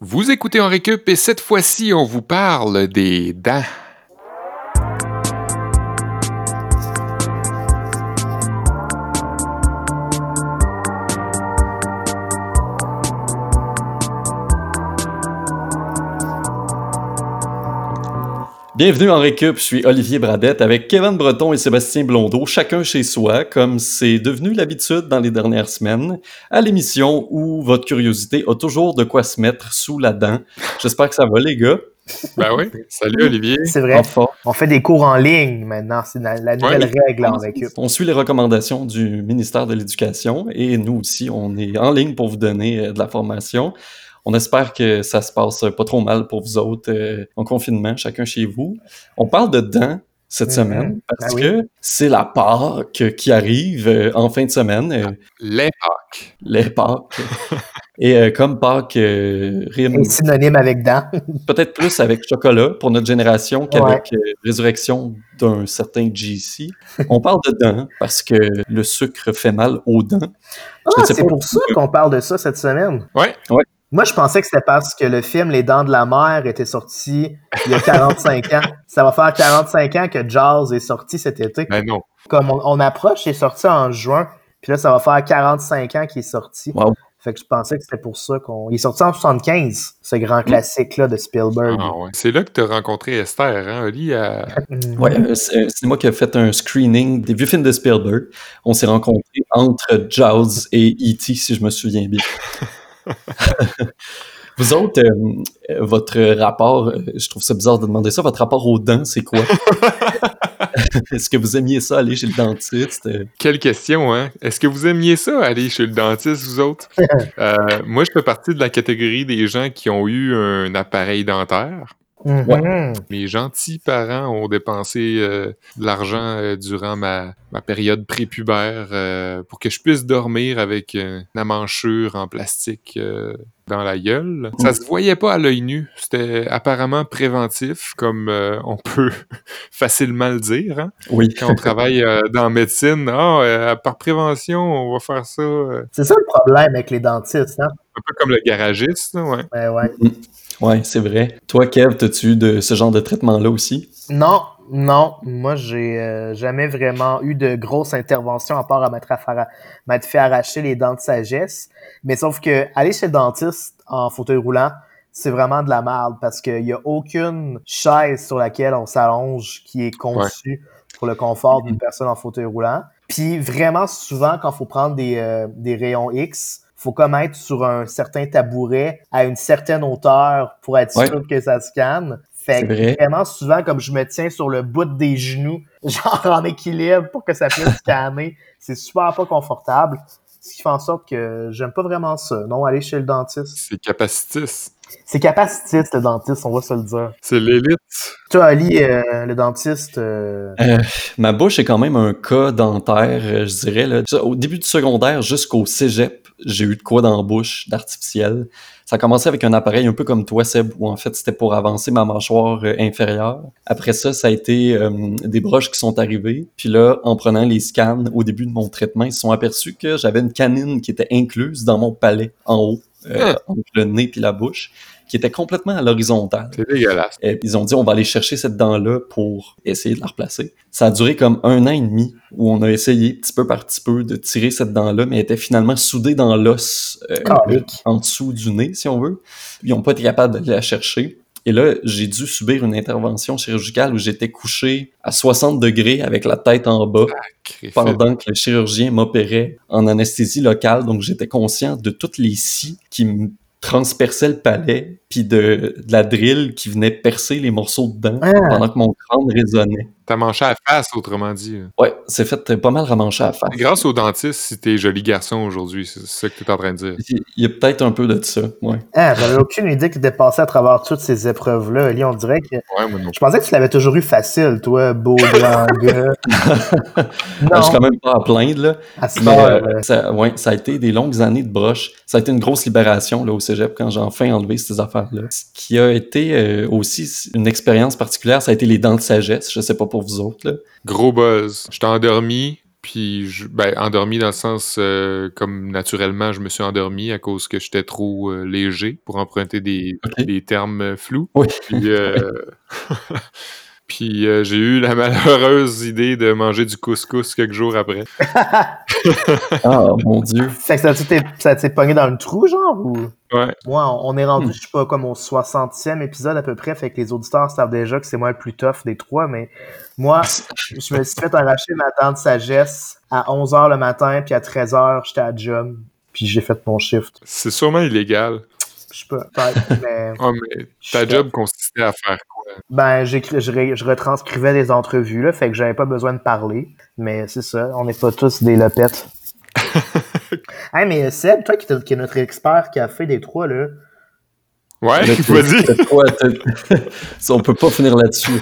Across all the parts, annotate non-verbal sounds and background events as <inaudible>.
Vous écoutez en récup et cette fois-ci, on vous parle des dents. Bienvenue en récup, je suis Olivier Bradette avec Kevin Breton et Sébastien Blondeau, chacun chez soi, comme c'est devenu l'habitude dans les dernières semaines, à l'émission où votre curiosité a toujours de quoi se mettre sous la dent. J'espère que ça va les gars. Ben oui, salut Olivier. C'est vrai, on fait des cours en ligne maintenant, c'est la, nouvelle règle en récup. On suit les recommandations du ministère de l'Éducation et nous aussi, on est en ligne pour vous donner euh, de la formation. On espère que ça se passe pas trop mal pour vous autres euh, en confinement, chacun chez vous. On parle de dents cette mhm. semaine parce ben que c'est la Pâques qui arrive euh, en fin de semaine. Euh, les Pâques. Les Pâques. <laughs> Et comme Pâques rime... synonyme avec dents. peut-être plus avec chocolat pour notre génération qu'avec résurrection d'un certain GC. On parle de dents parce que le sucre fait mal aux dents. Ah, c'est pour ça qu'on parle de ça cette semaine. Ouais. Ouais. Moi, je pensais que c'était parce que le film Les Dents de la Mer était sorti il y a 45 ans. <laughs> Ça va faire 45 ans que Jaws est sorti cet été. Ben non. Comme on, approche, il est sorti en juin. Puis là, ça va faire 45 ans qu'il est sorti. Wow. Fait que je pensais que c'était pour ça qu'on. Il est sorti en 75, ce grand classique-là de Spielberg. Ah, ouais. C'est là que tu as rencontré Esther, hein, Oli? Ouais, euh, c'est moi qui ai fait un screening des vieux films de Spielberg. On s'est rencontrés entre Jaws et E.T., si je me souviens bien. <laughs> <laughs> Vous autres, euh, votre rapport, euh, je trouve ça bizarre de demander ça, votre rapport aux dents, c'est quoi? <laughs> Est-ce que vous aimiez ça, aller chez le dentiste? Quelle question, hein? Est-ce que vous aimiez ça, aller chez le dentiste, vous autres? <laughs> Euh, moi, je fais partie de la catégorie des gens qui ont eu un appareil dentaire. Mhm. Mes gentils parents ont dépensé euh, de l'argent euh, durant ma, ma période prépubère euh, pour que je puisse dormir avec une amanchure en plastique dans la gueule. Ça se voyait pas à l'œil nu. C'était apparemment préventif, comme on peut <laughs> facilement le dire. Hein. Oui. Quand on travaille dans la médecine, ah, par prévention, on va faire ça. C'est ça le problème avec les dentistes. Hein? Un peu comme le garagiste, ouais. Ouais, ouais. Ouais, c'est vrai. Toi, Kev, t'as-tu eu de ce genre de traitement-là aussi? Non, non. Moi, j'ai euh, jamais vraiment eu de grosse intervention à part à m'être fait arracher les dents de sagesse. Mais sauf que aller chez le dentiste en fauteuil roulant, c'est vraiment de la merde parce qu'il y a aucune chaise sur laquelle on s'allonge qui est conçue pour le confort d'une personne en fauteuil roulant. Puis vraiment souvent, quand il faut prendre des, euh, des rayons X, faut comme être sur un certain tabouret à une certaine hauteur pour être sûr que ça scanne. Fait que vraiment souvent, comme je me tiens sur le bout des genoux, <laughs> genre en équilibre pour que ça puisse <laughs> scanner, c'est super pas confortable. Ce qui fait en sorte que j'aime pas vraiment ça. Non, aller chez le dentiste. C'est capacitis. C'est capacitiste, le dentiste, on va se le dire. C'est l'élite. Toi, Ali, euh, le dentiste. Euh, euh... ma bouche est quand même un cas dentaire, euh, je dirais. Là. Au début du secondaire jusqu'au cégep, j'ai eu de quoi dans la bouche d'artificiel. Ça a commencé avec un appareil un peu comme toi, Seb, où en fait c'était pour avancer ma mâchoire euh, inférieure. Après ça, ça a été euh, des broches qui sont arrivées. Puis là, en prenant les scans au début de mon traitement, ils se sont aperçus que j'avais une canine qui était incluse dans mon palais en haut, euh, ah. entre le nez puis la bouche qui était complètement à l'horizontale. C'est dégueulasse. Et ils ont dit, on va aller chercher cette dent-là pour essayer de la replacer. Ça a duré comme un an et demi où on a essayé petit peu par petit peu de tirer cette dent-là, mais elle était finalement soudée dans l'os euh, en dessous du nez, si on veut. Ils n'ont pas été capables de la chercher. Et là, j'ai dû subir une intervention chirurgicale où j'étais couché à 60 degrés avec la tête en bas pendant que le chirurgien m'opérait en anesthésie locale. Donc, j'étais conscient de toutes les scies qui me transperçait le palais, puis de, de, la drill qui venait percer les morceaux de dents ah. pendant que mon crâne résonnait. T'as manché à face, autrement dit. Ouais, c'est fait pas mal ramancher à face. Grâce au dentiste, si t'es joli garçon aujourd'hui, c'est ça que t'es en train de dire. Il y a peut-être un peu de ça, ouais. Ah, j'avais aucune idée que t'étais passé à travers toutes ces épreuves-là. Ali, on dirait que. Ouais, moi non. Je pensais que tu l'avais toujours eu facile, toi, beau <laughs> grand gars. non. Je suis quand même pas à plaindre, là. Ah, Mais, euh, ça, ouais, ça a été des longues années de broche. Ça a été une grosse libération, là, au cégep, quand j'ai enfin enlevé ces affaires-là. Ce qui a été euh, aussi une expérience particulière, ça a été les dents de sagesse. Je sais pas pour vous autres, là. Gros buzz. J'étais endormi, Puis, je, ben, endormi dans le sens euh, comme naturellement, je me suis endormi à cause que j'étais trop euh, léger pour emprunter des, des termes euh, flous. Oui. Puis, <laughs> <laughs> puis euh, j'ai eu la <laughs> malheureuse idée de manger du couscous quelques jours après. <laughs> Ah, mon Dieu. Fait que ça t'est- pogné dans le trou, genre, ou? Ouais. Moi, on on est rendu, Hmm. je sais pas, comme au 60e épisode à peu près, fait que les auditeurs savent déjà que c'est moi le plus tough des trois, mais moi, <laughs> je me suis fait arracher ma dent de sagesse à 11h le matin, puis à 13h, j'étais à job, puis j'ai fait mon shift. C'est sûrement illégal. Je sais pas, peut-être, <laughs> mais Ah, mais ta Je- job consistait à faire quoi? ben, j'écris- je, je retranscrivais des entrevues, là, fait que j'avais pas besoin de parler, mais c'est ça, on n'est pas tous des lopettes. <laughs> hey, mais Seb, toi qui, t'es- qui est notre expert café des trois, là, Ouais, <laughs> vas-y. <laughs> on peut pas finir là-dessus.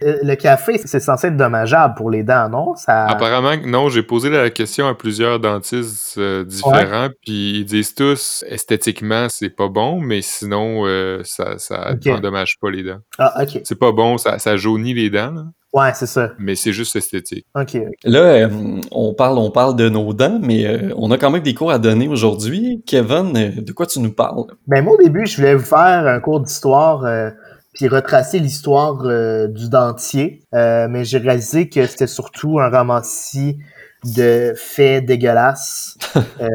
le café, c'est censé être dommageable pour les dents, non? Ça... Apparemment, non, j'ai posé la question à plusieurs dentistes euh, différents, puis ils disent tous esthétiquement c'est pas bon, mais sinon euh, ça, ça endommage pas les dents. Ah, ok. C'est pas bon, ça, ça jaunit les dents, là, Ouais, c'est ça. mais c'est juste esthétique. Ok. Là, euh, on parle, on parle de nos dents, mais euh, on a quand même des cours à donner aujourd'hui. Kevin, euh, de quoi tu nous parles? Ben, moi, au début, je voulais vous faire un cours d'histoire, euh, puis retracer l'histoire euh, du dentier, Euh, mais j'ai réalisé que c'était surtout un ramassis de faits dégueulasses euh,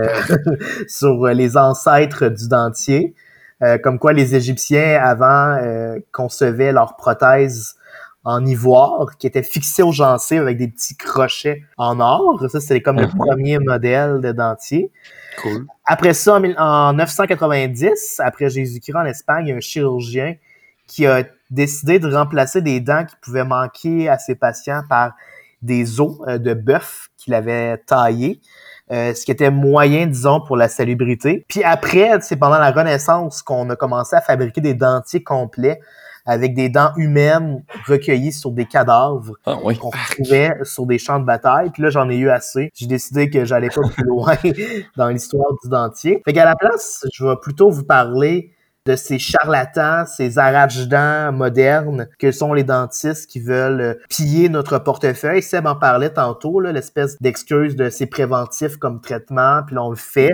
<laughs> sur les ancêtres du dentier, Euh, comme quoi les Égyptiens avant euh, concevaient leurs prothèses en ivoire qui étaient fixées aux gencives avec des petits crochets en or. Ça, c'était comme le Mhm. premier modèle de dentier. Cool. Après ça, en 990, après Jésus-Christ en Espagne, il y a un chirurgien qui a décidé de remplacer des dents qui pouvaient manquer à ses patients par des os euh, de bœuf qu'il avait taillés. euh, ce qui était moyen, disons, pour la salubrité. Puis après, c'est pendant la Renaissance qu'on a commencé à fabriquer des dentiers complets avec des dents humaines recueillies sur des cadavres Ah oui. qu'on retrouvait sur des champs de bataille. Puis là, j'en ai eu assez. J'ai décidé que j'allais pas plus loin <laughs> dans l'histoire du dentier. Fait qu'à la place, je vais plutôt vous parler de ces charlatans, ces arrache-dents modernes que sont les dentistes qui veulent piller notre portefeuille. Seb en parlait tantôt, l'espèce d'excuse de c'est préventif comme traitement, puis là, on le fait.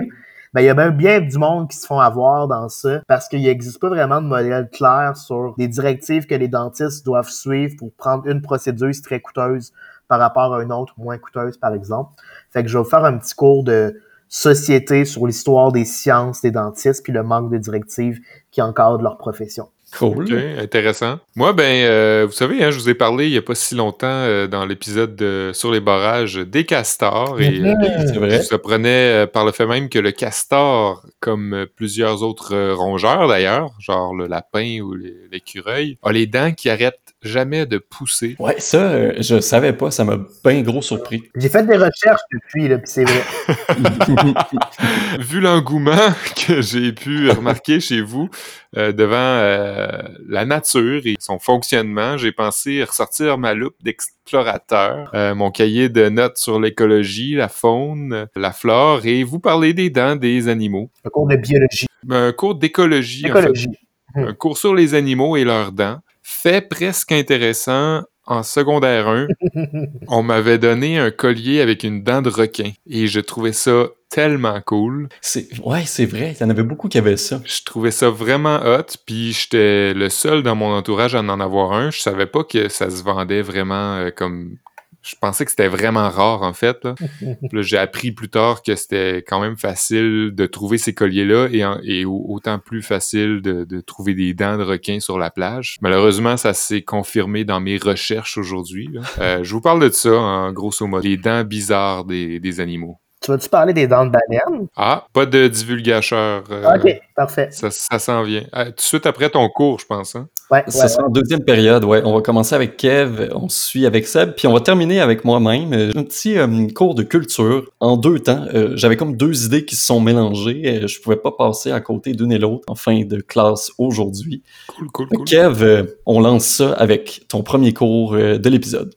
Ben, il y a même bien du monde qui se font avoir dans ça parce qu'il n'existe pas vraiment de modèle clair sur les directives que les dentistes doivent suivre pour prendre une procédure très coûteuse par rapport à une autre moins coûteuse, par exemple. Fait que je vais vous faire un petit cours de société sur l'histoire des sciences des dentistes puis le manque de directives qui encadrent leur profession. Cool. Intéressant. Moi, ben, euh, vous savez, hein, je vous ai parlé il n'y a pas si longtemps euh, dans l'épisode de- sur les barrages des castors et euh, C'est vrai. Prenait euh, par le fait même que le castor, comme euh, plusieurs autres euh, rongeurs d'ailleurs, genre le lapin ou l'écureuil, a les dents qui arrêtent jamais de pousser. Ouais, ça, euh, je savais pas, ça m'a bien gros surpris. J'ai fait des recherches depuis, là, puis c'est vrai. <laughs> Vu l'engouement <laughs> que j'ai pu remarquer chez vous euh, devant euh, la nature et son fonctionnement, j'ai pensé ressortir ma loupe d'explorateur, euh, mon cahier de notes sur l'écologie, la faune, la flore et vous parler des dents des animaux. Un cours de biologie. Un cours d'écologie. en fait. Écologie. un cours sur les animaux et leurs dents, fait presque intéressant en secondaire 1. <laughs> on m'avait donné un collier avec une dent de requin et je trouvais ça tellement cool. C'est, ouais, c'est vrai, il y en avait beaucoup qui avaient ça. Je trouvais ça vraiment hot, puis j'étais le seul dans mon entourage à en avoir un. Je savais pas que ça se vendait vraiment euh, comme... Je pensais que c'était vraiment rare, en fait. <laughs> Là. J'ai appris plus tard que c'était quand même facile de trouver ces colliers-là et, autant plus facile de, de trouver des dents de requin sur la plage. Malheureusement, ça s'est confirmé dans mes recherches aujourd'hui. Euh, je vous parle de ça, en grosso modo, les dents bizarres des, des animaux. Tu vas-tu parler des dents de baleine? Ah, pas de divulgacheur. euh, Ok, parfait. Ça, ça s'en vient. Euh, tout de suite après ton cours, je pense. Hein? Ouais, Ça ouais, sera en deuxième période, ouais. On va commencer avec Kev, on suit avec Seb, puis on va terminer avec moi-même. Euh, Un petit euh, cours de culture en deux temps. Euh, J'avais comme deux idées qui se sont mélangées. Euh, je pouvais pas passer à côté d'une et l'autre en fin de classe aujourd'hui. Cool, cool, cool. Kev, euh, on lance ça avec ton premier cours euh, de l'épisode.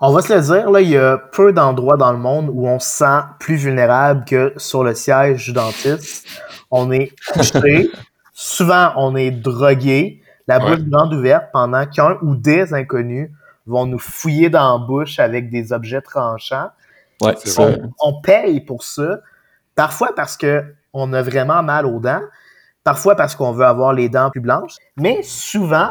On va se le dire, là, il y a peu d'endroits dans le monde où on se sent plus vulnérable que sur le siège du dentiste. On est couché, <laughs> souvent on est drogué, la Ouais. bouche grande ouverte pendant qu'un ou des inconnus vont nous fouiller dans la bouche avec des objets tranchants. Ouais, vrai. On paye pour ça, parfois parce que on a vraiment mal aux dents, parfois parce qu'on veut avoir les dents plus blanches, mais souvent,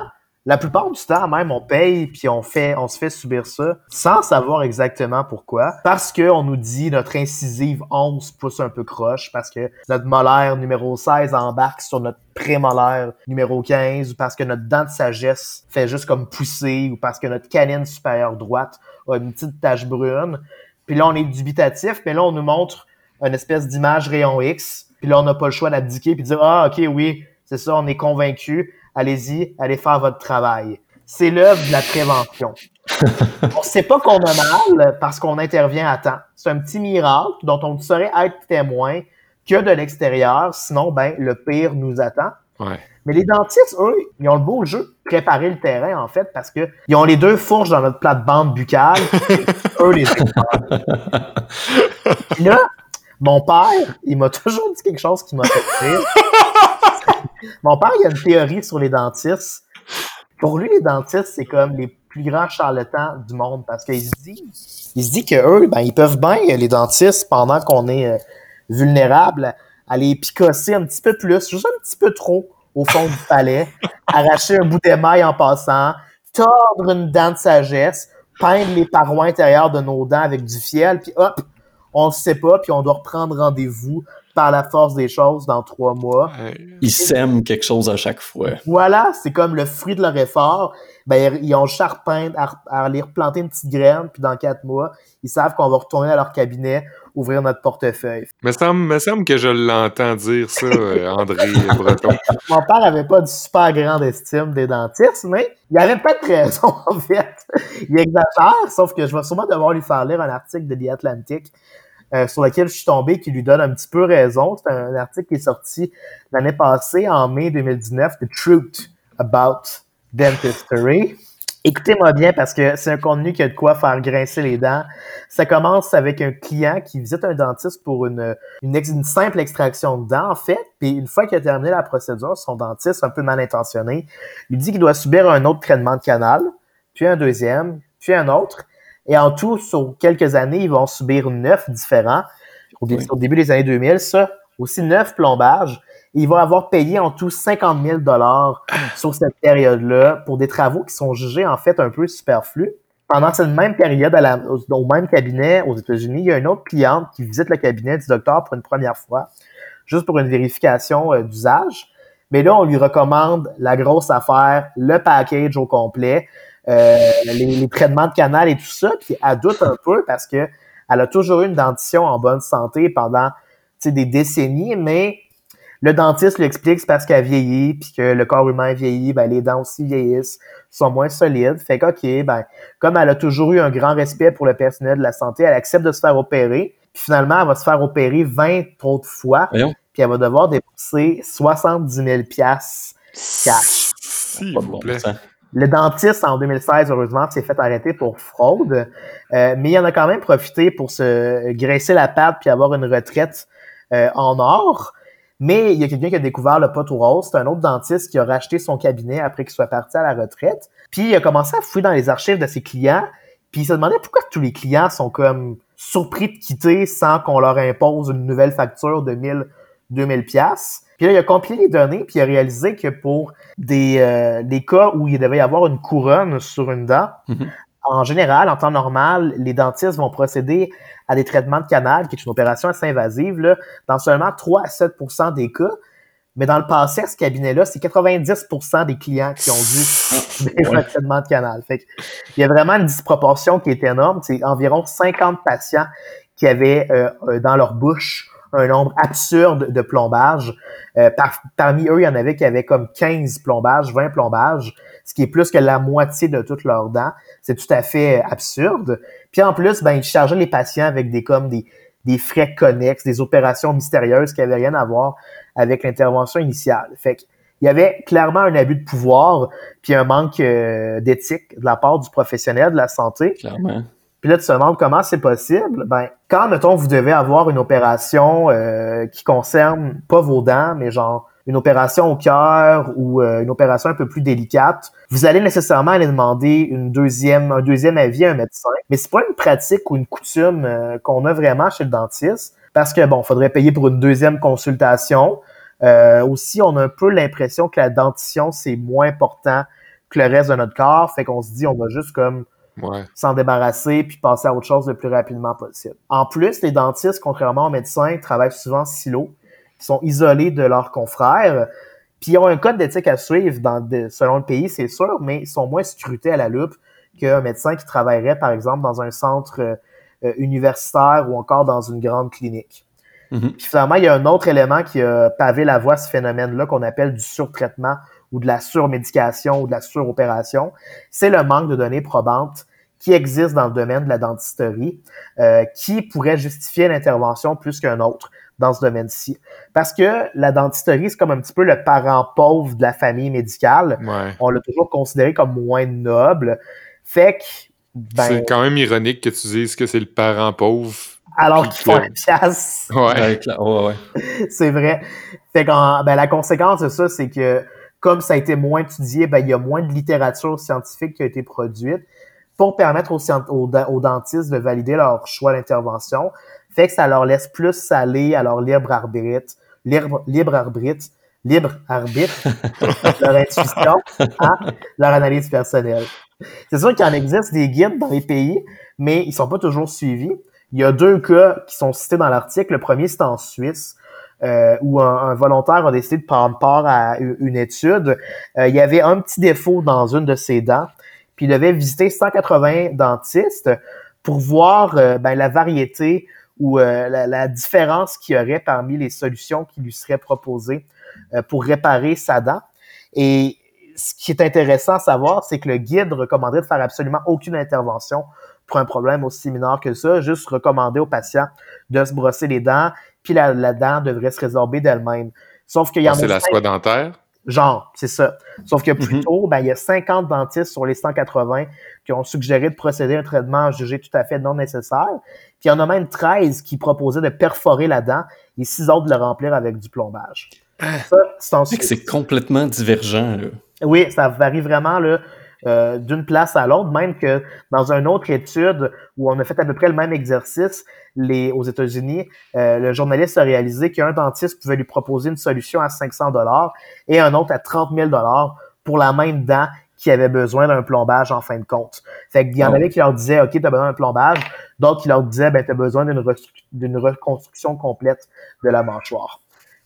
la plupart du temps même, on paye puis on fait, on se fait subir ça sans savoir exactement pourquoi, parce que on nous dit notre incisive 11 pousse un peu croche, parce que notre molaire numéro 16 embarque sur notre prémolaire numéro 15, ou parce que notre dent de sagesse fait juste comme pousser, ou parce que notre canine supérieure droite a une petite tache brune. Puis là, on est dubitatif, mais là, on nous montre une espèce d'image rayon X. Puis là, on n'a pas le choix d'abdiquer puis dire Ah, OK, oui, c'est ça, on est convaincu. Allez-y, allez faire votre travail. C'est l'œuvre de la prévention. <laughs> on sait pas qu'on a mal parce qu'on intervient à temps. C'est un petit miracle dont on ne saurait être témoin que de l'extérieur. Sinon, ben, le pire nous attend. Ouais. Mais les dentistes, eux, ils ont le beau jeu de préparer le terrain, en fait, parce que ils ont les deux fourches dans notre plate-bande buccale. <laughs> eux, les Puis là, mon père, il m'a <laughs> toujours dit quelque chose qui m'a fait rire. Mon père, il a une théorie sur les dentistes. Pour lui, les dentistes, c'est comme les plus grands charlatans du monde parce qu'il se dit, il se que eux, ben, ils peuvent bien, les dentistes, pendant qu'on est euh, vulnérable, aller picosser un petit peu plus, juste un petit peu trop au fond du palais, <laughs> arracher un bout d'émail en passant, tordre une dent de sagesse, peindre les parois intérieures de nos dents avec du fiel, puis hop, on ne sait pas, puis on doit reprendre rendez-vous par la force des choses dans trois mois. Ils sèment quelque chose à chaque fois. Voilà, c'est comme le fruit de leur effort. Ben, ils ont charpeint à, à aller replanter une petite graine, puis dans quatre mois, ils savent qu'on va retourner à leur cabinet, ouvrir notre portefeuille. Me semble, me semble que je l'entends dire ça, euh, André Breton. <laughs> Mon père avait pas de super grande estime des dentistes, mais il avait pas de raison, <laughs> en fait. Il exagère, sauf que je vais sûrement devoir lui faire lire un article de The Atlantic euh, sur lequel je suis tombé qui lui donne un petit peu raison. C'est un, article qui est sorti l'année passée, en mai 2019, The Truth About Dentistry. Écoutez-moi bien parce que c'est un contenu qui a de quoi faire grincer les dents. Ça commence avec un client qui visite un dentiste pour une, simple extraction de dents, en fait. Puis une fois qu'il a terminé la procédure, son dentiste, un peu mal intentionné, lui dit qu'il doit subir un autre traitement de canal, puis un deuxième, puis un autre. Et en tout, sur quelques années, ils vont subir neuf différents. Au, dé- Oui. au début des années 2000, ça, aussi neuf plombages. Et ils vont avoir payé en tout 50 000 dollars <coughs> sur cette période-là pour des travaux qui sont jugés en fait un peu superflus. Pendant cette même période, à la- au, au même cabinet aux États-Unis, il y a une autre cliente qui visite le cabinet du docteur pour une première fois, juste pour une vérification euh, d'usage. Mais là, on lui recommande la grosse affaire, le package au complet, euh, les, les traitements de canal et tout ça. Puis elle doute un peu parce que elle a toujours eu une dentition en bonne santé pendant tu sais, des décennies, mais le dentiste lui explique que c'est parce qu'elle vieillit, puis que le corps humain vieillit, ben les dents aussi vieillissent, sont moins solides. Fait que, OK, ben, comme elle a toujours eu un grand respect pour le personnel de la santé, elle accepte de se faire opérer. Puis finalement, elle va se faire opérer 20 autres fois, Voyons. puis elle va devoir dépenser 70 000 piastres cash. S'il vous plaît. Le dentiste, en 2016, heureusement, s'est fait arrêter pour fraude, euh, mais il en a quand même profité pour se graisser la patte puis avoir une retraite euh, en or. Mais il y a quelqu'un qui a découvert le pot au rose. C'est un autre dentiste qui a racheté son cabinet après qu'il soit parti à la retraite. Puis il a commencé à fouiller dans les archives de ses clients. Puis il se demandait pourquoi tous les clients sont comme surpris de quitter sans qu'on leur impose une nouvelle facture de 1000, 2000 pièces. Puis là, il a compilé les données, puis il a réalisé que pour des, euh, des cas où il devait y avoir une couronne sur une dent, Mhm. en général, en temps normal, les dentistes vont procéder à des traitements de canal, qui est une opération assez invasive, là, dans seulement 3 à 7% des cas. Mais dans le passé, à ce cabinet-là, c'est 90% des clients qui ont dû subir un traitement de canal. Fait que, il y a vraiment une disproportion qui est énorme. C'est environ 50 patients qui avaient euh, euh, dans leur bouche un nombre absurde de plombages. Euh, par- parmi eux, il y en avait qui avaient comme 15 plombages, 20 plombages, ce qui est plus que la moitié de toutes leurs dents. C'est tout à fait absurde. Puis en plus, ben, ils chargeaient les patients avec des comme des, des frais connexes, des opérations mystérieuses qui n'avaient rien à voir avec l'intervention initiale. Fait qu'il y avait clairement un abus de pouvoir, puis un manque euh, d'éthique de la part du professionnel de la santé. Clairement. Puis là, tu te demandes comment c'est possible. Ben, quand, mettons, vous devez avoir une opération euh, qui concerne pas vos dents, mais genre une opération au cœur ou euh, une opération un peu plus délicate, vous allez nécessairement aller demander une deuxième, un deuxième avis à un médecin. Mais c'est pas une pratique ou une coutume euh, qu'on a vraiment chez le dentiste parce que bon, faudrait payer pour une deuxième consultation. Euh, aussi, on a un peu l'impression que la dentition c'est moins important que le reste de notre corps, fait qu'on se dit on va juste comme s'en débarrasser puis passer à autre chose le plus rapidement possible. En plus, les dentistes, contrairement aux médecins, travaillent souvent en silo sont isolés de leurs confrères. Puis ils ont un code d'éthique à suivre dans selon le pays, c'est sûr, mais ils sont moins scrutés à la loupe qu'un médecin qui travaillerait, par exemple, dans un centre euh, universitaire ou encore dans une grande clinique. Mm-hmm. Puis finalement, il y a un autre élément qui a pavé la voie à ce phénomène-là qu'on appelle du surtraitement ou de la surmédication ou de la suropération. C'est le manque de données probantes qui existent dans le domaine de la dentisterie, euh, qui pourrait justifier l'intervention plus qu'un autre dans ce domaine-ci. Parce que la dentisterie, c'est comme un petit peu le parent pauvre de la famille médicale. On l'a toujours considéré comme moins noble. Fait que... Ben, c'est quand même ironique que tu dises que c'est le parent pauvre. Alors qu'ils font la pièce. Ouais. ouais, <laughs> c'est vrai. Fait que ben, la conséquence de ça, c'est que comme ça a été moins étudié, ben, il y a moins de littérature scientifique qui a été produite pour permettre aux, aux dentistes de valider leur choix d'intervention. Fait que ça leur laisse plus aller à leur libre arbitre, libre, libre arbitre, libre arbitre, <laughs> leur intuition, hein, leur analyse personnelle. C'est sûr qu'il en existe des guides dans les pays, mais ils sont pas toujours suivis. Il y a deux cas qui sont cités dans l'article. Le premier, c'est en Suisse, euh, où un, volontaire a décidé de prendre part à une étude. Euh, il y avait un petit défaut dans une de ses dents, puis il devait visiter 180 dentistes pour voir euh, ben, la variété ou la, différence qu'il y aurait parmi les solutions qui lui seraient proposées pour réparer sa dent. Et ce qui est intéressant à savoir, c'est que le guide recommanderait de faire absolument aucune intervention pour un problème aussi mineur que ça, juste recommander au patient de se brosser les dents, puis la, dent devrait se résorber d'elle-même. Sauf qu'il y a... Ah, c'est la soie dentaire? Genre, c'est ça. Sauf que plus mhm. tôt, ben, il y a 50 dentistes sur les 180 qui ont suggéré de procéder à un traitement jugé tout à fait non nécessaire. Puis il y en a même 13 qui proposaient de perforer la dent et 6 autres de le remplir avec du plombage. Ah, c'est complètement divergent. Là. Oui, ça varie vraiment là, euh, d'une place à l'autre, même que dans une autre étude où on a fait à peu près le même exercice les, aux États-Unis, euh, le journaliste a réalisé qu'un dentiste pouvait lui proposer une solution à 500 dollars et un autre à 30 000 dollars pour la même dent qui avait besoin d'un plombage en fin de compte. Fait qu'il y en oh. avait qui leur disaient, OK, tu as besoin d'un plombage. D'autres qui leur disaient, ben, tu as besoin d'une reconstruction complète de la mâchoire.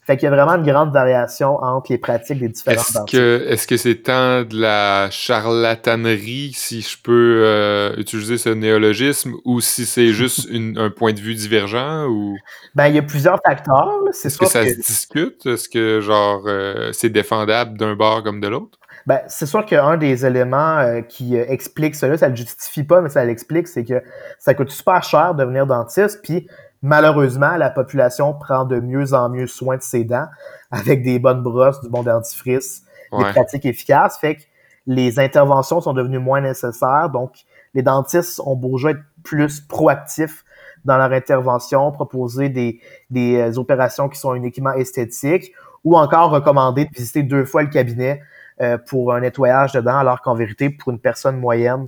Fait qu'il y a vraiment une grande variation entre les pratiques des différents est-ce que Est-ce que c'est tant de la charlatanerie, si je peux euh, utiliser ce néologisme, ou si c'est juste <laughs> un point de vue divergent? ou? Ben, il y a plusieurs facteurs. C'est Est-ce que ça se discute? Est-ce que, genre, euh, c'est défendable d'un bord comme de l'autre? Ben, c'est sûr qu'un des éléments euh, qui explique cela, ça ne le justifie pas, mais ça l'explique, c'est que ça coûte super cher de devenir dentiste, puis malheureusement, la population prend de mieux en mieux soin de ses dents avec des bonnes brosses, du bon dentifrice, des pratiques efficaces, fait que les interventions sont devenues moins nécessaires, donc les dentistes ont beau être plus proactifs dans leur intervention, proposer des, des euh, opérations qui sont uniquement esthétiques ou encore recommander de visiter deux fois le cabinet euh, pour un nettoyage dedans, alors qu'en vérité, pour une personne moyenne,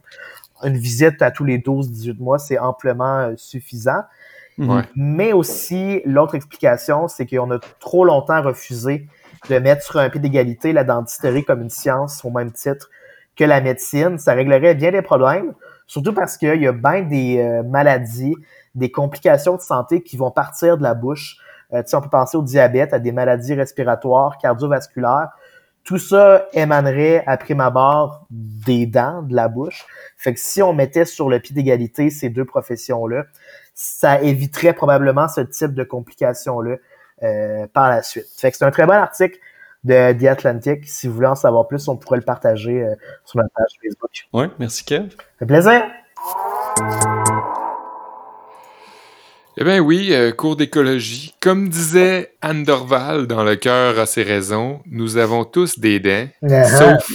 une visite à tous les 12-18 mois, c'est amplement euh, suffisant. Mais aussi, l'autre explication, c'est qu'on a trop longtemps refusé de mettre sur un pied d'égalité la dentisterie comme une science au même titre que la médecine. Ça réglerait bien des problèmes, surtout parce qu'il y a bien des euh, maladies, des complications de santé qui vont partir de la bouche. Euh, on peut penser au diabète, à des maladies respiratoires, cardiovasculaires, tout ça émanerait à prime abord des dents, de la bouche. Fait que si on mettait sur le pied d'égalité ces deux professions-là, ça éviterait probablement ce type de complications-là euh, par la suite. Fait que c'est un très bon article de The Atlantic. Si vous voulez en savoir plus, on pourrait le partager euh, sur notre page Facebook. Oui, merci Kev. Ça fait plaisir. Eh bien oui, euh, cours d'écologie. Comme disait Anne Dorval dans Le cœur à ses raisons, nous avons tous des dents. Ah. sauf,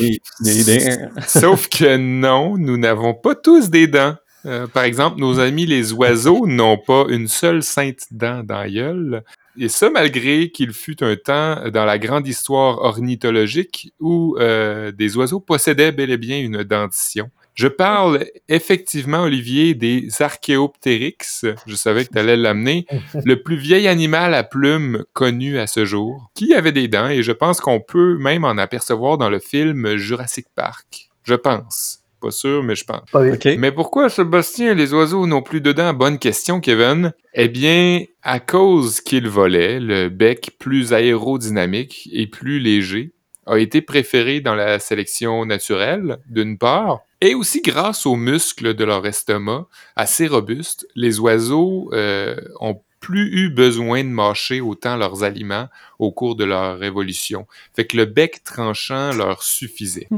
sauf que non, nous n'avons pas tous des dents. Euh, par exemple, nos amis les oiseaux n'ont pas une seule sainte dent dans la gueule. Et ça, malgré qu'il fut un temps dans la grande histoire ornithologique où euh, des oiseaux possédaient bel et bien une dentition. Je parle effectivement, Olivier, des Archaeopteryx. Je savais que tu allais l'amener. <laughs> Le plus vieil animal à plumes connu à ce jour, qui avait des dents, et je pense qu'on peut même en apercevoir dans le film Jurassic Park. Je pense. Pas sûr, mais je pense. Mais pourquoi, Sébastien, les oiseaux n'ont plus de dents? Bonne question, Kevin. Eh bien, à cause qu'ils volaient, le bec plus aérodynamique et plus léger a été préféré dans la sélection naturelle, d'une part, et aussi grâce aux muscles de leur estomac assez robustes, les oiseaux euh, ont plus eu besoin de mâcher autant leurs aliments au cours de leur évolution. Fait que le bec tranchant leur suffisait.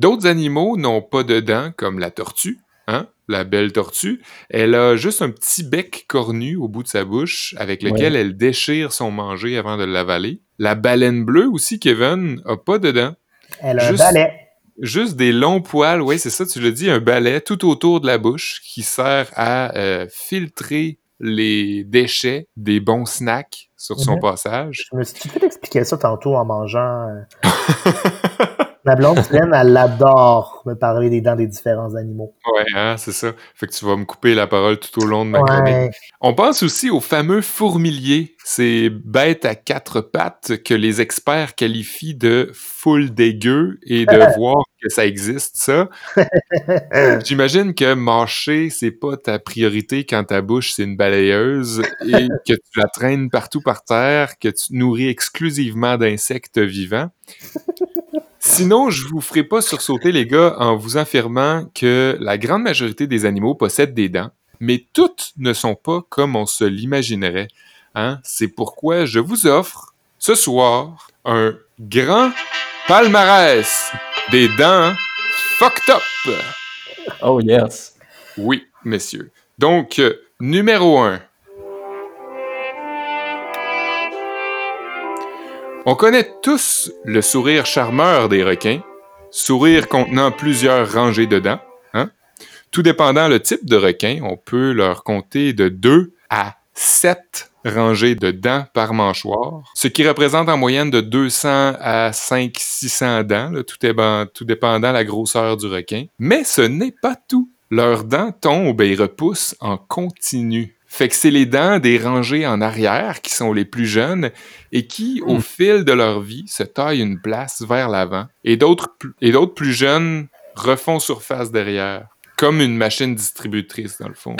D'autres animaux n'ont pas de dents, comme la tortue, hein, la belle tortue. Elle a juste un petit bec cornu au bout de sa bouche avec lequel elle déchire son manger avant de l'avaler. La baleine bleue aussi, Kevin, a pas de dents. Elle a un balai. Juste des longs poils, oui, c'est ça, tu le dis, un balai tout autour de la bouche qui sert à euh, filtrer les déchets des bons snacks sur son mhm. passage. Je me suis fait expliquer ça tantôt en mangeant. <laughs> Ma blonde, elle me parler des dents des différents animaux. Ouais, hein, c'est ça. Fait que tu vas me couper la parole tout au long de ma chronique. On pense aussi aux fameux fourmiliers, ces bêtes à quatre pattes que les experts qualifient de full dégueu et de <laughs> voir que ça existe, ça. <laughs> J'imagine que marcher, c'est pas ta priorité quand ta bouche, c'est une balayeuse et <laughs> que tu la traînes partout par terre, que tu nourris exclusivement d'insectes vivants. Sinon, je vous ferai pas sursauter, les gars, en vous affirmant que la grande majorité des animaux possèdent des dents, mais toutes ne sont pas comme on se l'imaginerait. Hein? C'est pourquoi je vous offre ce soir un grand palmarès des dents fucked up. Oh yes. Oui, messieurs. Donc, numéro 1, On connaît tous le sourire charmeur des requins, sourire contenant plusieurs rangées de dents. Hein? Tout dépendant le type de requin, on peut leur compter de 2 à 7 rangées de dents par mâchoire, ce qui représente en moyenne de 200 à 500-600 dents, tout, tout dépendant la grosseur du requin. Mais ce n'est pas tout. Leurs dents tombent et repoussent en continu. Fait que c'est les dents des rangées en arrière qui sont les plus jeunes et qui, au hmm. fil de leur vie, se taillent une place vers l'avant. Et d'autres, et d'autres plus jeunes refont surface derrière. Comme une machine distributrice, dans le fond.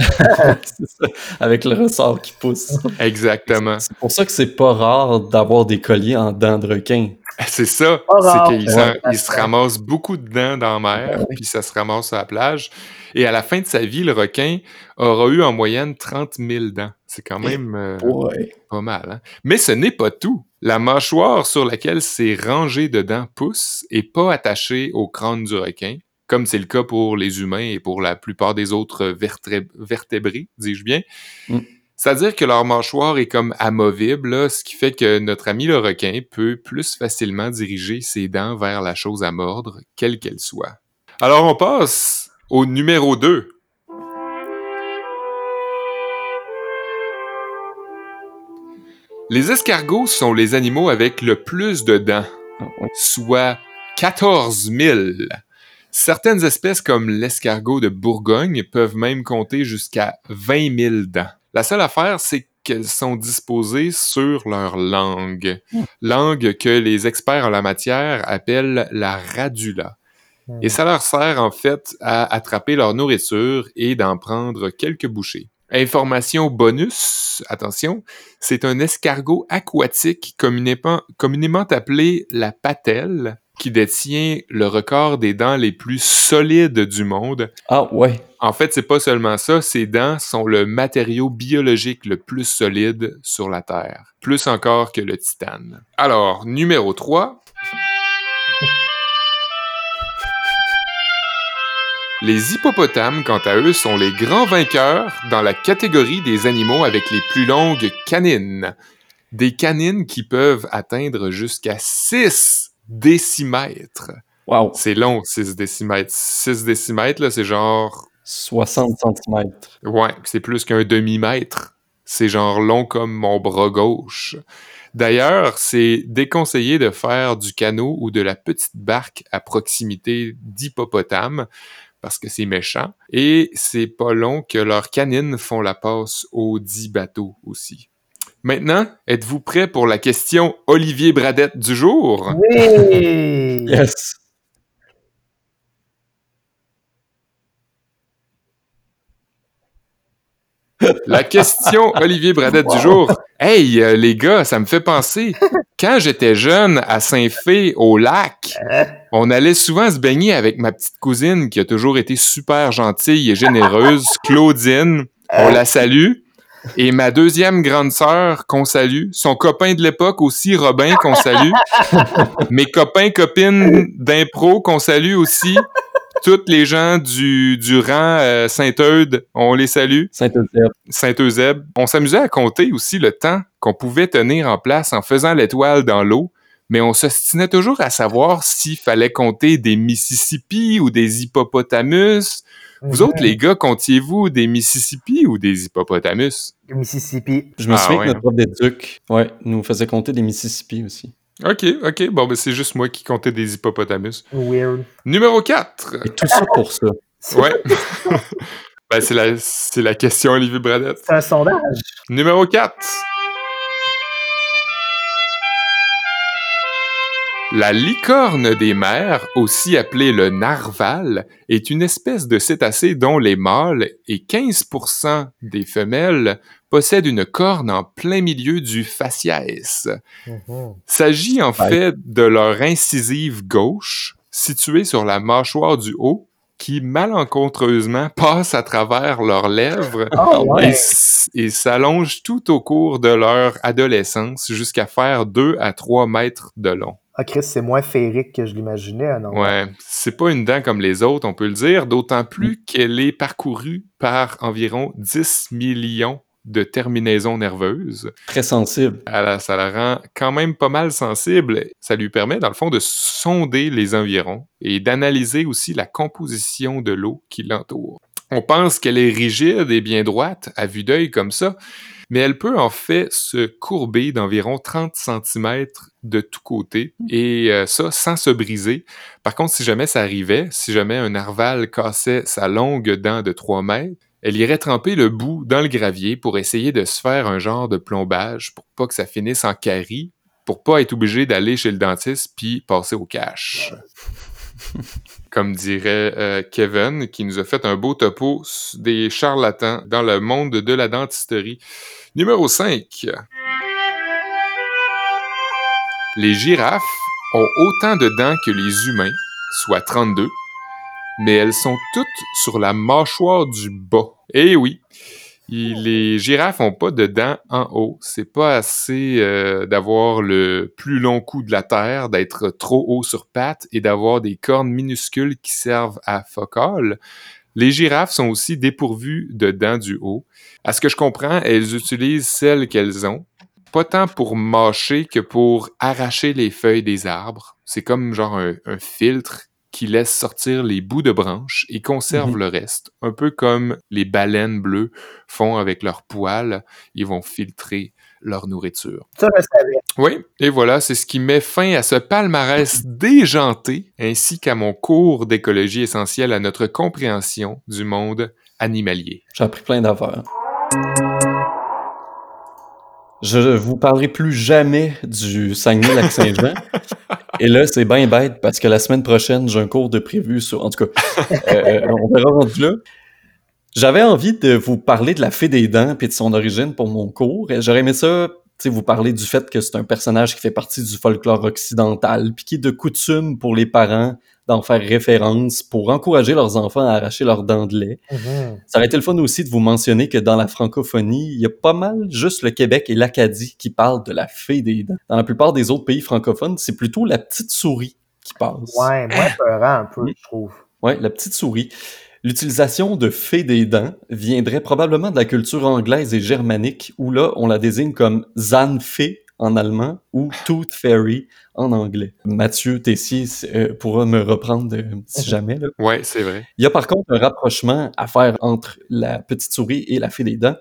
<laughs> Avec le ressort qui pousse. Exactement. C'est pour ça que c'est pas rare d'avoir des colliers en dents de requin. <laughs> C'est ça. c'est qu'ils se ramassent beaucoup de dents dans la mer, puis ça se ramasse à la plage. Et à la fin de sa vie, le requin aura eu en moyenne 30 000 dents. C'est quand même euh, pas mal. Hein? Mais ce n'est pas tout. La mâchoire sur laquelle ces rangées de dents poussent est pas attachée au crâne du requin, comme c'est le cas pour les humains et pour la plupart des autres vertébrés, dis-je bien. Mm. C'est-à-dire que leur mâchoire est comme amovible, ce qui fait que notre ami le requin peut plus facilement diriger ses dents vers la chose à mordre, quelle qu'elle soit. Alors on passe au numéro 2. Les escargots sont les animaux avec le plus de dents, soit 14 000. Certaines espèces comme l'escargot de Bourgogne peuvent même compter jusqu'à 20 000 dents. La seule affaire, c'est qu'elles sont disposées sur leur langue. Hmm. Langue que les experts en la matière appellent la radula. Hmm. Et ça leur sert en fait à attraper leur nourriture et d'en prendre quelques bouchées. Information bonus, attention, c'est un escargot aquatique communément, communément appelé la patelle qui détient le record des dents les plus solides du monde. Ah ouais. En fait, c'est pas seulement ça, ces dents sont le matériau biologique le plus solide sur la Terre, plus encore que le titane. Alors, numéro 3. <laughs> Les hippopotames, quant à eux, sont les grands vainqueurs dans la catégorie des animaux avec les plus longues canines. Des canines qui peuvent atteindre jusqu'à 6 décimètres. Wow. C'est long, 6 décimètres. 6 décimètres, là, c'est genre... 60 centimètres. Ouais, c'est plus qu'un demi-mètre. C'est genre long comme mon bras gauche. D'ailleurs, c'est déconseillé de faire du canot ou de la petite barque à proximité d'hippopotames parce que c'est méchant. Et c'est pas long que leurs canines font la passe aux dix bateaux aussi. Maintenant, êtes-vous prêts pour la question Olivier Bradette du jour? Oui! <laughs> Yes! La question Olivier Bradette du jour. Hey, euh, les gars, ça me fait penser. Quand j'étais jeune à Saint-Fé, au lac, on allait souvent se baigner avec ma petite cousine qui a toujours été super gentille et généreuse, Claudine. On la salue. Et ma deuxième grande sœur, qu'on salue. Son copain de l'époque aussi, Robin, qu'on salue. <laughs> Mes copains, copines d'impro, qu'on salue aussi. Toutes les gens du, du rang euh, Saint-Eude, on les salue. Saint-Eusèbe. Saint-Eusèbe. On s'amusait à compter aussi le temps qu'on pouvait tenir en place en faisant l'étoile dans l'eau, mais on s'ostinait toujours à savoir s'il fallait compter des Mississippi ou des hippopotamus. Vous autres, les gars, comptiez-vous des Mississippi ou des hippopotamus? Mississippi. Je me Ah souviens ouais, que notre prof d'éduc, ouais, nous faisait compter des Mississippi aussi. OK, OK. Bon, ben c'est juste moi qui comptais des hippopotamus. Weird. Numéro 4. Et tout ça pour ça. <laughs> Ouais. <laughs> ben, c'est la, c'est la question Olivier Bradette. C'est un sondage. Numéro 4. La licorne des mers, aussi appelée le narval, est une espèce de cétacé dont les mâles et 15% des femelles possèdent une corne en plein milieu du faciès. Mhm. S'agit en fait de leur incisive gauche, située sur la mâchoire du haut, qui malencontreusement <laughs> passe à travers leurs lèvres Ah et, ouais. et s'allonge tout au cours de leur adolescence jusqu'à faire 2 à 3 mètres de long. Ah, Chris, c'est moins féerique que je l'imaginais, non? Ouais, c'est pas une dent comme les autres, on peut le dire, d'autant plus qu'elle est parcourue par environ 10 millions de terminaisons nerveuses. Très sensible. Alors, ça la rend quand même pas mal sensible. Ça lui permet, dans le fond, de sonder les environs et d'analyser aussi la composition de l'eau qui l'entoure. On pense qu'elle est rigide et bien droite, à vue d'œil comme ça, mais elle peut en fait se courber d'environ 30 cm de tous côtés, et euh, ça sans se briser. Par contre, si jamais ça arrivait, si jamais un narval cassait sa longue dent de 3 mètres, elle irait tremper le bout dans le gravier pour essayer de se faire un genre de plombage pour pas que ça finisse en carie, pour pas être obligé d'aller chez le dentiste puis passer au cash. <laughs> Comme dirait euh, Kevin, qui nous a fait un beau topo des charlatans dans le monde de la dentisterie. Numéro 5. Les girafes ont autant de dents que les humains, soit 32, mais elles sont toutes sur la mâchoire du bas. Eh oui, il- les girafes ont pas de dents en haut. C'est pas assez euh, d'avoir le plus long cou de la terre, d'être trop haut sur pattes et d'avoir des cornes minuscules qui servent à focale. Les girafes sont aussi dépourvues de dents du haut. À ce que je comprends, elles utilisent celles qu'elles ont, pas tant pour mâcher que pour arracher les feuilles des arbres. C'est comme genre un, un filtre qui laisse sortir les bouts de branches et conserve Mhm. le reste. Un peu comme les baleines bleues font avec leurs poils. Ils vont filtrer leur nourriture. Ça, je savais. Oui, et voilà, c'est ce qui met fin à ce palmarès déjanté, ainsi qu'à mon cours d'écologie essentielle à notre compréhension du monde animalier. J'ai appris plein d'affaires. Je vous parlerai plus jamais du Saguenay-Lac-Saint-Jean. Et là, c'est bien bête parce que la semaine prochaine, j'ai un cours de prévu sur. En tout cas, euh, on verra rendu là. J'avais envie de vous parler de la fée des dents et de son origine pour mon cours. J'aurais aimé ça, vous parler du fait que c'est un personnage qui fait partie du folklore occidental, puis qui est de coutume pour les parents d'en faire référence pour encourager leurs enfants à arracher leurs dents de lait. Mhm. Ça aurait été le fun aussi de vous mentionner que dans la francophonie, il y a pas mal juste le Québec et l'Acadie qui parlent de la fée des dents. Dans la plupart des autres pays francophones, c'est plutôt la petite souris qui passe. Ouais, moins peurant un peu, Mm. je trouve. Ouais, la petite souris. L'utilisation de fée des dents viendrait probablement de la culture anglaise et germanique, où là, on la désigne comme Zahnfee en allemand ou Tooth Fairy en anglais. Mathieu Tessier euh, pourra me reprendre euh, si <laughs> jamais. Là. Ouais, c'est vrai. Il y a par contre un rapprochement à faire entre la petite souris et la fée des dents.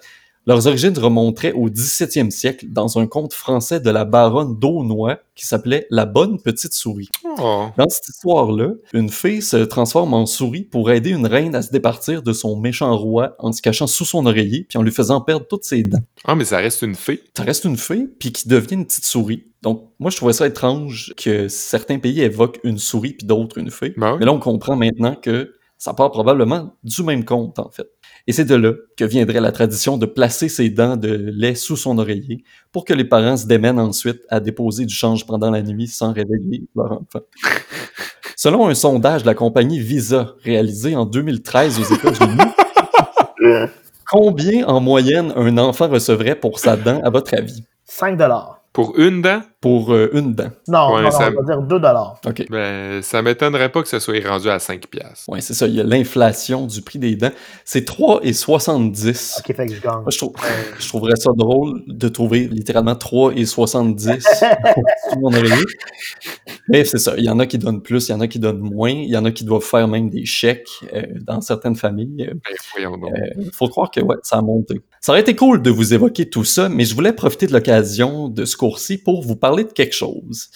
Leurs origines remonteraient au 17e siècle dans un conte français de la baronne d'Aulnoy qui s'appelait La bonne petite souris. Oh. Dans cette histoire-là, une fée se transforme en souris pour aider une reine à se départir de son méchant roi en se cachant sous son oreiller puis en lui faisant perdre toutes ses dents. Ah, mais ça reste une fée. Ça reste une fée puis qui devient une petite souris. Donc moi je trouvais ça étrange que certains pays évoquent une souris puis d'autres une fée. Ben oui. Mais là on comprend maintenant que ça part probablement du même conte en fait. Et c'est de là que viendrait la tradition de placer ses dents de lait sous son oreiller pour que les parents se démènent ensuite à déposer du change pendant la nuit sans réveiller leur enfant. <laughs> Selon un sondage de la compagnie Visa réalisé en 2013 aux États-Unis, <laughs> combien en moyenne un enfant recevrait pour sa dent à votre avis? 5 dollars. Pour une dent, Pour euh, une dent. Non, Ouais, non, non, ça- on va dire 2 dollars. OK. ben, ça m'étonnerait pas que ça soit rendu à 5 piastres. Ouais, c'est ça, il y a l'inflation du prix des dents. C'est 3,70. Ok, fait que je gagne. Moi, je, trouve- je trouverais ça drôle de trouver littéralement 3,70 sur mon oreiller. Mais c'est ça, il y en a qui donnent plus, il y en a qui donnent moins, il y en a qui doivent faire même des chèques euh, dans certaines familles. Euh, Ben. Il faut croire que ouais, ça a monté. Ça aurait été cool de vous évoquer tout ça, mais je voulais profiter de l'occasion de ce cours-ci pour vous parler de quelque chose.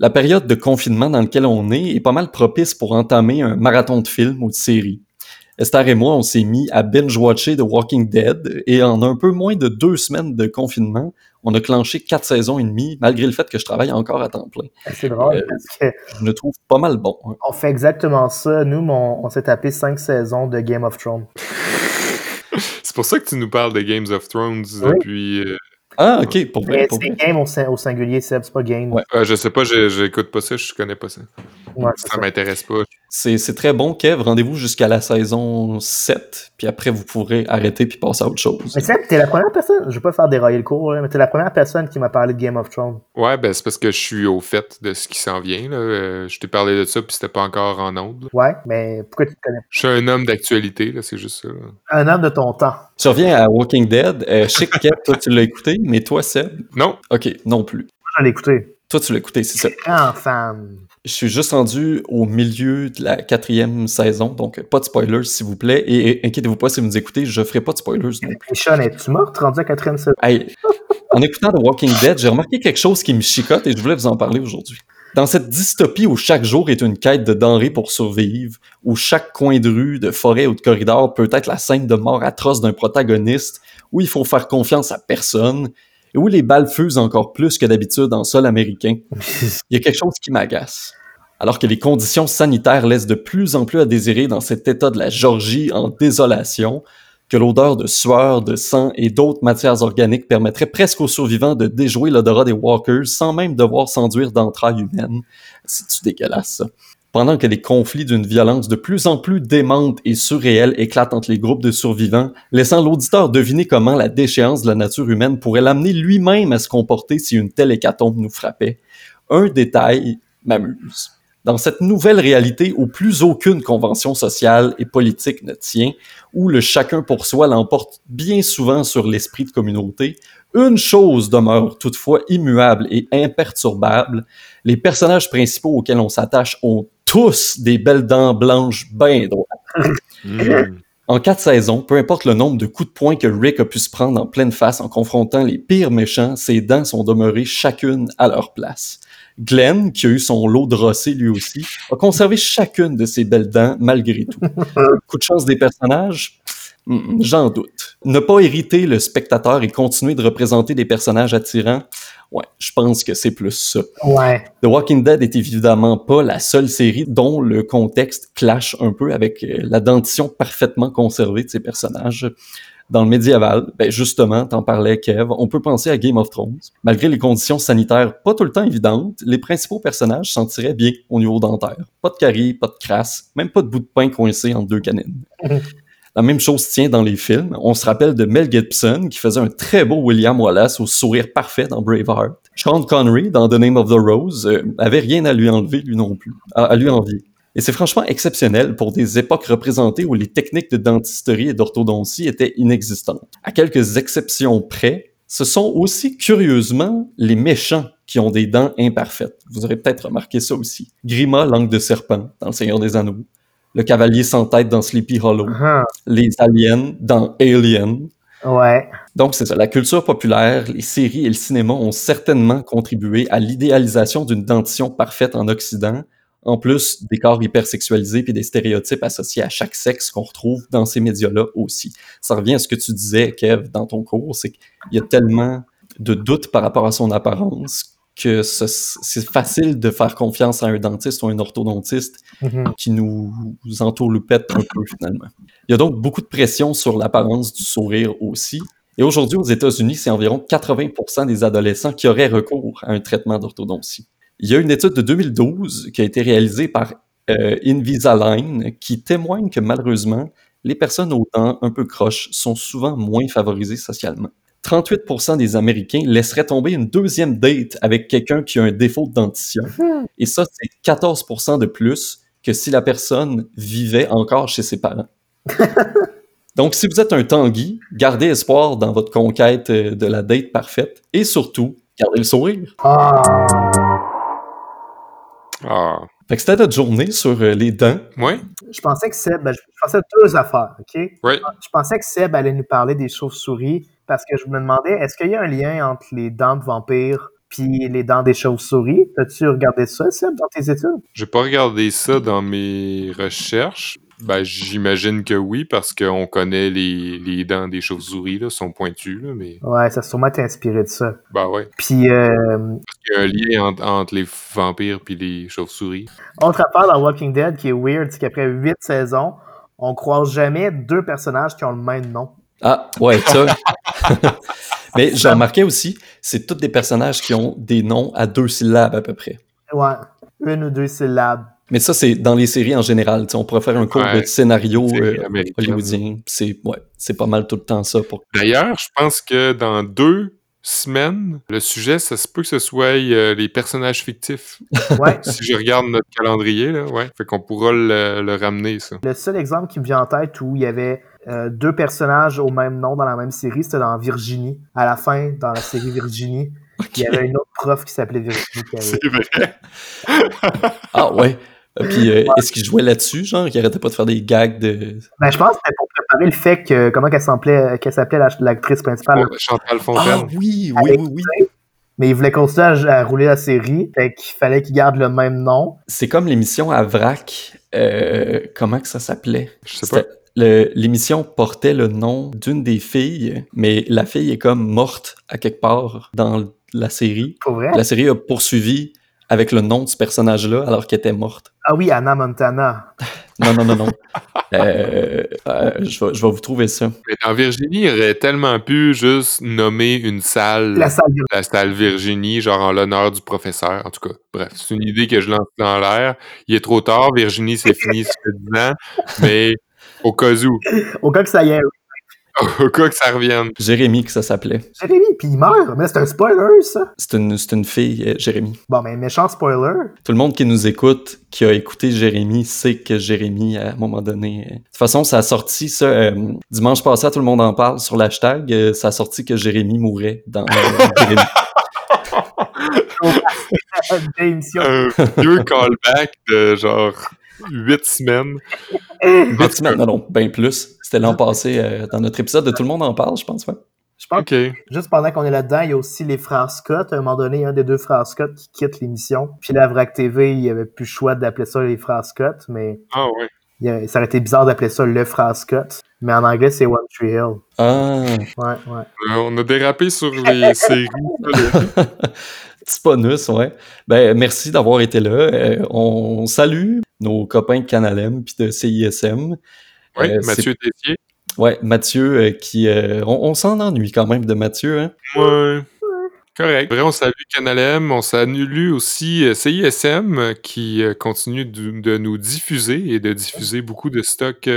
La période de confinement dans laquelle on est est pas mal propice pour entamer un marathon de films ou de séries. Esther et moi, on s'est mis à binge-watcher The Walking Dead et en un peu moins de deux semaines de confinement, on a clenché quatre saisons et demie, malgré le fait que je travaille encore à temps plein. C'est drôle Euh, parce que Je le trouve pas mal bon. hein. on fait exactement ça. Nous, mon- on s'est tapé 5 saisons de Game of Thrones. <laughs> C'est pour ça que tu nous parles de Games of Thrones Oui. depuis. euh, Ah, ok, pour vrai, c'est game au, sin- au singulier, Seb, c'est pas game. Ouais. euh, je sais pas, je- j'écoute pas ça, je connais pas ça. Ouais, Ça ça. m'intéresse pas. C'est c'est très bon, Kev. Rendez-vous jusqu'à la saison 7, puis après, vous pourrez arrêter puis passer à autre chose. Mais Seb, t'es la première personne, je vais pas faire dérailler le cours, là, mais t'es la première personne qui m'a parlé de Game of Thrones. Ouais, ben c'est parce que je suis au fait de ce qui s'en vient. Là. Euh, je t'ai parlé de ça, puis c'était pas encore en ondes. là. Ouais, mais pourquoi tu te connais Je suis un homme d'actualité, là, c'est juste ça. là. Un homme de ton temps. Tu reviens à Walking Dead. Euh, je sais que Kev, toi, tu l'as écouté, mais toi, Seb, Non, ok, non plus. Moi, je l'ai écouté. Toi, tu l'as écouté, c'est ça. Grand fan. Je suis juste rendu au milieu de la quatrième saison, donc pas de spoilers, s'il vous plaît. Et, et inquiétez-vous pas si vous nous écoutez, je ferai pas de spoilers non plus. Sean, es-tu morte rendu à quatrième saison? Hey, en écoutant The Walking Dead, j'ai remarqué quelque chose qui me chicote et je voulais vous en parler aujourd'hui. Dans cette dystopie où chaque jour est une quête de denrées pour survivre, où chaque coin de rue, de forêt ou de corridor peut être la scène de mort atroce d'un protagoniste, où il faut faire confiance à personne, et où les balles fusent encore plus que d'habitude en sol américain, <laughs> il y a quelque chose qui m'agace. Alors que les conditions sanitaires laissent de plus en plus à désirer dans cet état de la Georgie en désolation, que l'odeur de sueur, de sang et d'autres matières organiques permettrait presque aux survivants de déjouer l'odorat des walkers sans même devoir s'enduire d'entrailles humaines. C'est-tu dégueulasse, ça? Pendant que les conflits d'une violence de plus en plus démente et surréelle éclatent entre les groupes de survivants, laissant l'auditeur deviner comment la déchéance de la nature humaine pourrait l'amener lui-même à se comporter si une telle hécatombe nous frappait. Un détail m'amuse. Dans cette nouvelle réalité où plus aucune convention sociale et politique ne tient, où le chacun pour soi l'emporte bien souvent sur l'esprit de communauté, une chose demeure toutefois immuable et imperturbable, les personnages principaux auxquels on s'attache ont tous des belles dents blanches bien droites. Hmm. En quatre saisons, peu importe le nombre de coups de poing que Rick a pu se prendre en pleine face en confrontant les pires méchants, ses dents sont demeurées chacune à leur place. Glenn, qui a eu son lot de rossé lui aussi, a conservé chacune de ses belles dents malgré tout. Coup de chance des personnages? J'en doute. Ne pas hériter le spectateur et continuer de représenter des personnages attirants? Ouais, je pense que c'est plus ça. Ouais. The Walking Dead est évidemment pas la seule série dont le contexte clash un peu avec euh, la dentition parfaitement conservée de ses personnages. Dans le médiéval, ben justement, t'en parlais Kev, on peut penser à Game of Thrones. Malgré les conditions sanitaires pas tout le temps évidentes, les principaux personnages s'en tiraient bien au niveau dentaire. Pas de carie, pas de crasse, même pas de bout de pain coincé entre deux canines. La même chose tient dans les films. On se rappelle de Mel Gibson qui faisait un très beau William Wallace au sourire parfait dans Braveheart. Sean Connery dans The Name of the Rose euh, avait rien à lui enlever lui non plus, à, à lui envier. Et c'est franchement exceptionnel pour des époques représentées où les techniques de dentisterie et d'orthodontie étaient inexistantes. À quelques exceptions près, ce sont aussi curieusement les méchants qui ont des dents imparfaites. Vous aurez peut-être remarqué ça aussi. Grima, langue de serpent dans Le Seigneur des Anneaux. Le cavalier sans tête dans Sleepy Hollow Ah, les aliens dans Alien, Ouais. Donc, c'est ça. La culture populaire, les séries et le cinéma ont certainement contribué à l'idéalisation d'une dentition parfaite en Occident, en plus des corps hypersexualisés puis des stéréotypes associés à chaque sexe qu'on retrouve dans ces médias-là aussi. Ça revient à ce que tu disais, Kev, dans ton cours, c'est qu'il y a tellement de doutes par rapport à son apparence que c'est facile de faire confiance à un dentiste ou un orthodontiste Mhm. qui nous entourloupette un peu finalement. Il y a donc beaucoup de pression sur l'apparence du sourire aussi. Et aujourd'hui, aux États-Unis, c'est environ 80% des adolescents qui auraient recours à un traitement d'orthodontie. Il y a une étude de 2012 qui a été réalisée par euh, Invisalign qui témoigne que malheureusement, les personnes aux dents un peu croches sont souvent moins favorisées socialement. 38% des Américains laisseraient tomber une deuxième date avec quelqu'un qui a un défaut de dentition. Et ça, c'est 14% de plus que si la personne vivait encore chez ses parents. <laughs> Donc, si vous êtes un Tanguy, gardez espoir dans votre conquête euh, de la date parfaite et surtout, gardez le sourire. Ah, Ah. Fait que c'était notre journée sur euh, les dents. Ouais? je pensais que Seb, ben, je pensais à deux affaires, OK? Ouais. Je pensais que Seb allait nous parler des chauves-souris parce que je me demandais, est-ce qu'il y a un lien entre les dents de vampire puis les dents des chauves-souris? As-tu regardé ça, Seb, dans tes études? J'ai pas regardé ça dans mes recherches. Ben, j'imagine que oui, parce qu'on connaît les, les dents des chauves-souris, là, sont pointues, là, mais... Ouais, ça a sûrement été inspiré de ça. Ben ouais. Puis, euh, Il y a un lien entre, entre les vampires puis les chauves-souris. autre affaire dans Walking Dead qui est weird, c'est qu'après huit saisons, on croise jamais deux personnages qui ont le même nom. Ah, ouais, ça. <laughs> Mais j'ai remarqué aussi, c'est tous des personnages qui ont des noms à deux syllabes à peu près. Ouais, une ou deux syllabes. Mais ça, c'est dans les séries en général. On pourrait faire un cours Ouais, de scénario euh, hollywoodien. C'est ouais, c'est pas mal tout le temps ça. Pour... D'ailleurs, je pense que dans deux semaines, le sujet, ça se peut que ce soit euh, les personnages fictifs. Ouais. <laughs> si je regarde notre calendrier, là, ouais. Fait qu'on pourra le, le ramener, ça. Le seul exemple qui me vient en tête où il y avait euh, deux personnages au même nom dans la même série, c'était dans Virginie. À la fin, dans la série Virginie, il y avait une autre prof qui s'appelait Virginie. qui avait- C'est vrai. Ah ouais. Euh, Puis euh, est-ce qu'il jouait là-dessus, genre, qu'il arrêtait pas de faire des gags de. Ben, je pense que c'était pour préparer le fait que comment qu'elle s'appelait, qu'elle s'appelait la- l'actrice principale. Chantal Ah Fontaine. oui, oui, oui, oui. Mais il voulait continuer à, à rouler la série, fait qu'il fallait qu'il garde le même nom. C'est comme l'émission à Vrac. euh, comment que ça s'appelait? Je sais pas. L'émission portait le nom d'une des filles, mais la fille est comme morte à quelque part dans la série. Pour vrai? La série a poursuivi avec le nom de ce personnage-là alors qu'elle était morte. Ah oui, Anna Montana. <laughs> Non, non, non, non. Euh, euh, je, vais, je vais vous trouver ça. Mais dans Virginie, il aurait tellement pu juste nommer une salle, La la, salle Virginie. salle Virginie, genre en l'honneur du professeur. En tout cas, bref, c'est une idée que je lance dans l'air. Il est trop tard, Virginie, c'est fini, ça fait 10 ans, mais au cas où, Au cas que ça y est. <laughs> au cas que ça revienne. Jérémy, que ça s'appelait. Jérémy, puis il meurt. Mais c'est un spoiler, ça. C'est une, c'est une fille, euh, Jérémy. Bon, mais méchant spoiler. Tout le monde qui nous écoute, qui a écouté Jérémy, sait que Jérémy, à un moment donné... euh, De toute façon, ça a sorti, ça, euh, dimanche passé, tout le monde en parle sur l'hashtag, euh, ça a sorti que Jérémy mourait dans euh, Jérémy. <laughs> <laughs> D'émission. Un vieux callback de genre 8 semaines. Huit semaines, non, non, bien plus. C'était l'an passé, euh, dans notre épisode de Tout le monde en parle, je pense, ouais. Je pense OK. Juste pendant qu'on est là-dedans, il y a aussi les frères Scott. À un moment donné, il y a un des deux frères Scott qui quitte l'émission. Puis la Vrac TV, il n'y avait plus le choix d'appeler ça les frères Scott, mais Ah ouais. il y a- ça aurait été bizarre d'appeler ça le frère Scott. Mais en anglais, c'est One Tree Hill. Ah, Ouais, ouais. Euh, on a dérapé sur les séries. <laughs> petit bonus, ouais. Ben, merci d'avoir été là. Euh, on salue nos copains de Canalem puis de CISM. Oui, Euh, Mathieu Tessier. Ouais, Mathieu, euh, qui... on on s'en ennuie quand même de Mathieu, hein. Ouais. Correct. Après, on salue Canalem, on salue aussi CISM qui continue de, de nous diffuser et de diffuser beaucoup de stocks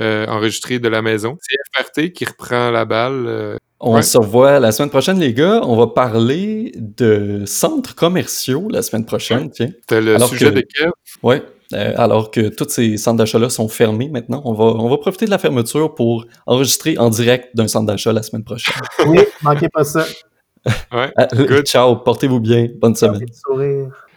euh, enregistrés de la maison. CFRT qui reprend la balle. euh, On Ouais. se revoit la semaine prochaine, les gars. On va parler de centres commerciaux la semaine prochaine, tiens. C'était le Alors sujet que- de Kev. Ouais. Euh, alors que tous ces centres d'achat-là sont fermés maintenant, on va, on va profiter de la fermeture pour enregistrer en direct d'un centre d'achat la semaine prochaine. Oui, manquez pas ça. Ouais. <laughs> Ah, Good. ciao, portez-vous bien, bonne semaine. Sourire.